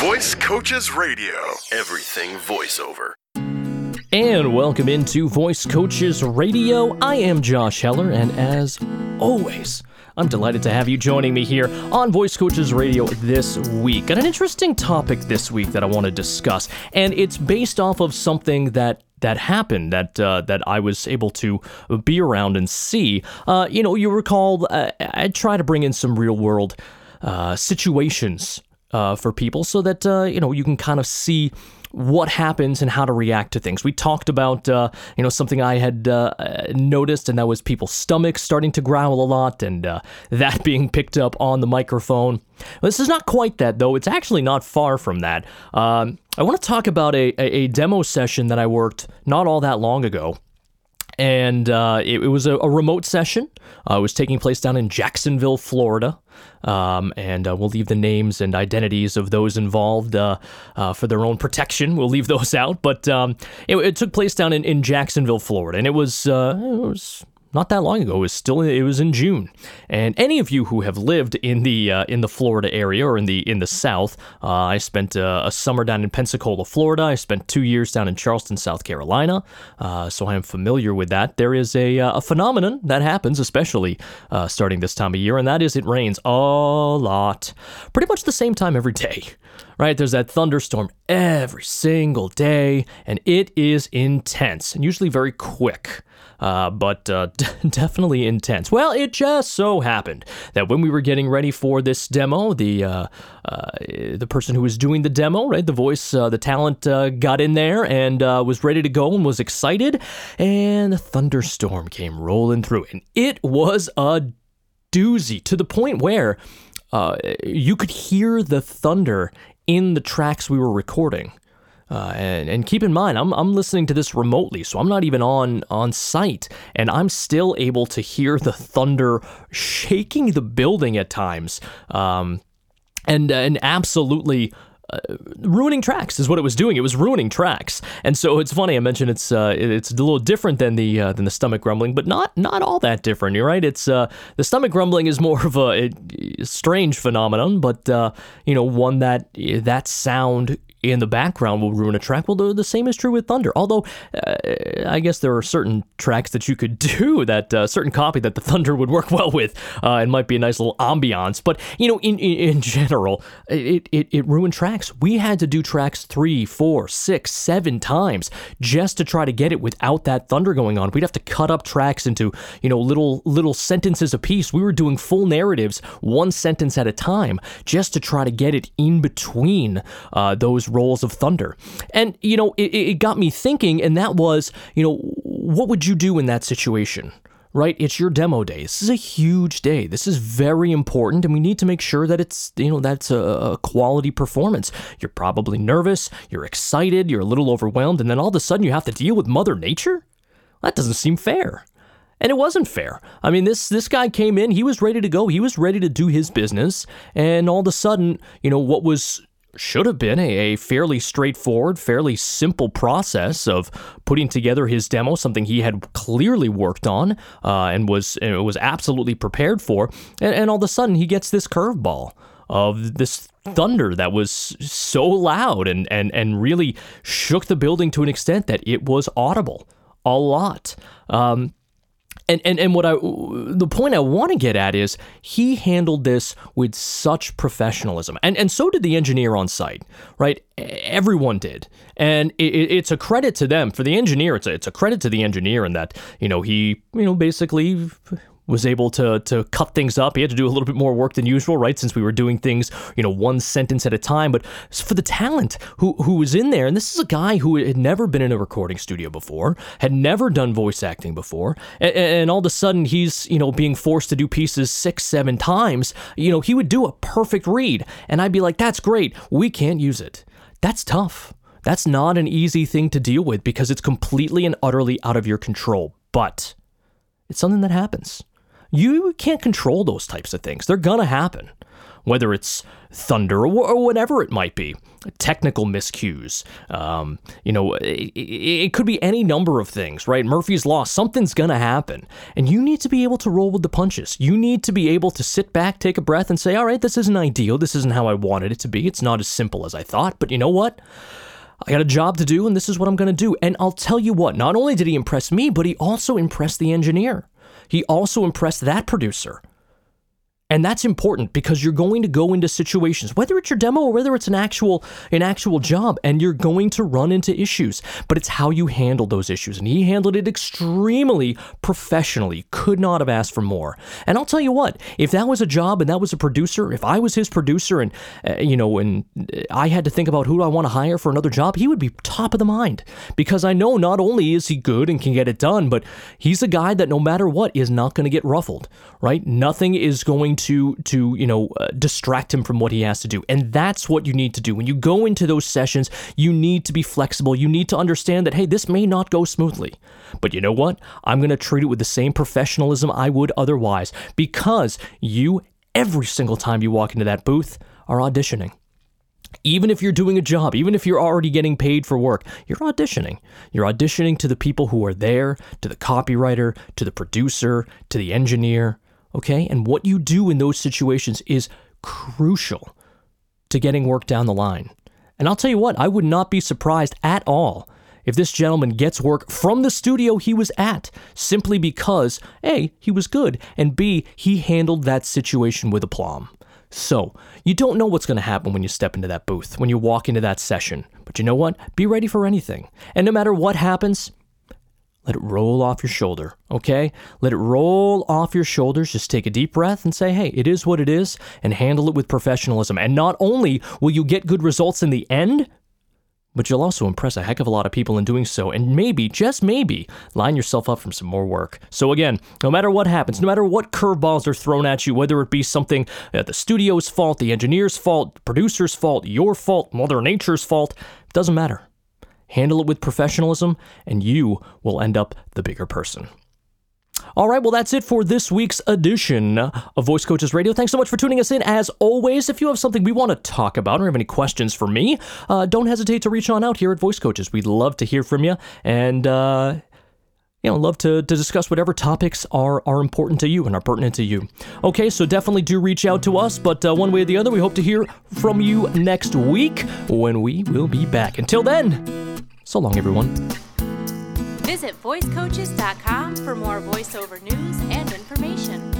Voice Coaches Radio. Everything voiceover. And welcome into Voice Coaches Radio. I am Josh Heller, and as always, I'm delighted to have you joining me here on Voice Coaches Radio this week. Got an interesting topic this week that I want to discuss, and it's based off of something that that happened that uh, that I was able to be around and see. Uh, you know, you recall uh, I try to bring in some real world uh, situations uh, for people so that uh, you know you can kind of see what happens and how to react to things. We talked about, uh, you know, something I had uh, noticed, and that was people's stomachs starting to growl a lot, and uh, that being picked up on the microphone. This is not quite that, though. It's actually not far from that. Um, I want to talk about a, a, demo session that I worked not all that long ago and uh, it, it, was a, a remote session. Uh, it was taking place down in Jacksonville, Florida. Um, and uh, we'll leave the names and identities of those involved uh, uh, for their own protection. We'll leave those out. But um, it, it, took place down in, in Jacksonville, Florida, and it was uh, it was not that long ago. It was still it was in June. And any of you who have lived in the uh, in the Florida area or in the in the South, uh, I spent uh, a summer down in Pensacola, Florida. I spent two years down in Charleston, South Carolina. Uh, so I am familiar with that. There is a uh, a phenomenon that happens, especially uh, starting this time of year, and that is it rains a lot, pretty much the same time every day. Right, there's that thunderstorm every single day, and it is intense and usually very quick uh, but uh, definitely intense. Well, it just so happened that when we were getting ready for this demo, the uh, uh the person who was doing the demo, right, the voice, uh, the talent, uh, got in there and was ready to go and was excited, and a thunderstorm came rolling through, and it was a doozy to the point where you could hear the thunder in the tracks we were recording. Uh, and, and keep in mind, I'm, I'm listening to this remotely, so I'm not even on, on site, and I'm still able to hear the thunder shaking the building at times, um, and, and absolutely uh, ruining tracks is what it was doing. It was ruining tracks, and so it's funny. I mentioned it's uh, it's a little different than the uh, than the stomach grumbling, but not not all that different. You're right. It's uh, the stomach grumbling is more of a, a strange phenomenon, but uh, you know one that that sound in the background will ruin a track. Well, the, the same is true with Thunder. Although, uh, I guess there are certain tracks that you could do that uh, certain copy that the Thunder would work well with uh, and might be a nice little ambiance. But, you know, in, in, in general, it, it, it ruined tracks. We had to do tracks three, four, six, seven times just to try to get it without that Thunder going on. We'd have to cut up tracks into, you know, little, little sentences a piece. We were doing full narratives, one sentence at a time, just to try to get it in between uh, rolls of thunder. And, you know, it, it got me thinking, and that was, you know, what would you do in that situation? right? It's your demo day. This is a huge day. This is very important, and we need to make sure that it's, you know, that's a, quality performance. You're probably nervous, you're excited, you're a little overwhelmed, and then all of a sudden you have to deal with Mother Nature? That doesn't seem fair. And it wasn't fair. I mean, this this guy came in, he was ready to go, he was ready to do his business, and all of a sudden, you know, what was should have been a, a, fairly straightforward, fairly simple process of putting together his demo, something he had clearly worked on uh, and was and was absolutely prepared for. And, and all of a sudden, he gets this curveball of this thunder that was so loud and, and, and really shook the building to an extent that it was audible a lot. Um, and, and and what I the point I want to get at is he handled this with such professionalism, and and so did the engineer on site, right? Everyone did, and it, it's a credit to them. For the engineer, it's a, it's a credit to the engineer in that you know he you know basically was able to to cut things up. He had to do a little bit more work than usual, right? Since we were doing things, you know, one sentence at a time. But for the talent who who was in there, and this is a guy who had never been in a recording studio before, had never done voice acting before, and, and all of a sudden he's you know being forced to do pieces six, seven times. You know, he would do a perfect read, and I'd be like, "That's great. We can't use it." That's tough. That's not an easy thing to deal with because it's completely and utterly out of your control. But it's something that happens. You can't control those types of things. They're going to happen. whether it's thunder or, whatever it might be technical miscues. Um, you know, it, it, could be any number of things, right? Murphy's Law, something's going to happen. And you need to be able to roll with the punches. You need to be able to sit back, take a breath, and say, all right, this isn't ideal. This isn't how I wanted it to be. It's not as simple as I thought. But you know what? I got a job to do, and this is what I'm going to do. And I'll tell you what, not only did he impress me, but he also impressed the engineer. He also impressed that producer. And that's important because you're going to go into situations, whether it's your demo or whether it's an actual an actual job, and you're going to run into issues. But it's how you handle those issues. And he handled it extremely professionally. Could not have asked for more. And I'll tell you what, if that was a job and that was a producer, if I was his producer and uh, you know, and I had to think about who do I want to hire for another job, he would be top of the mind because I know not only is he good and can get it done, but he's a guy that no matter what is not going to get ruffled, right? Nothing is going to to you know uh, distract him from what he has to do. And that's what you need to do. When you go into those sessions you need to be flexible. You need to understand that hey this may not go smoothly. But you know what? I'm going to treat it with the same professionalism i would otherwise because you every single time you walk into that booth are auditioning. Even if you're doing a job, even if you're already getting paid for work, you're auditioning. You're auditioning to the people who are there, to the copywriter, to the producer, to the engineer. Okay. And what you do in those situations is crucial to getting work down the line. And I'll tell you what, I would not be surprised at all if this gentleman gets work from the studio he was at simply because A, he was good, and B, he handled that situation with aplomb. So, you don't know what's going to happen when you step into that booth, when you walk into that session. But you know what? Be ready for anything. And no matter what happens, let it roll off your shoulder, okay? Let it roll off your shoulders. Just take a deep breath and say, hey, it is what it is, and handle it with professionalism. And not only will you get good results in the end, but you'll also impress a heck of a lot of people in doing so, and maybe, just maybe, line yourself up for some more work. So, again, no matter what happens, no matter what curveballs are thrown at you, whether it be something at the studio's fault, the engineer's fault, producer's fault, your fault, Mother Nature's fault, doesn't matter handle it with professionalism, and you will end up the bigger person. All right, well, that's it for this week's edition of Voice Coaches Radio. Thanks so much for tuning us in. As always, if you have something we want to talk about or have any questions for me, uh, don't hesitate to reach on out here at Voice Coaches. We'd love to hear from you. And, uh, you know, love to, to discuss whatever topics are, are important to you and are pertinent to you. Okay, so definitely do reach out to us, but uh, one way or the other, we hope to hear from you next week when we will be back. Until then, so long, everyone. Visit voicecoaches.com for more voiceover news and information.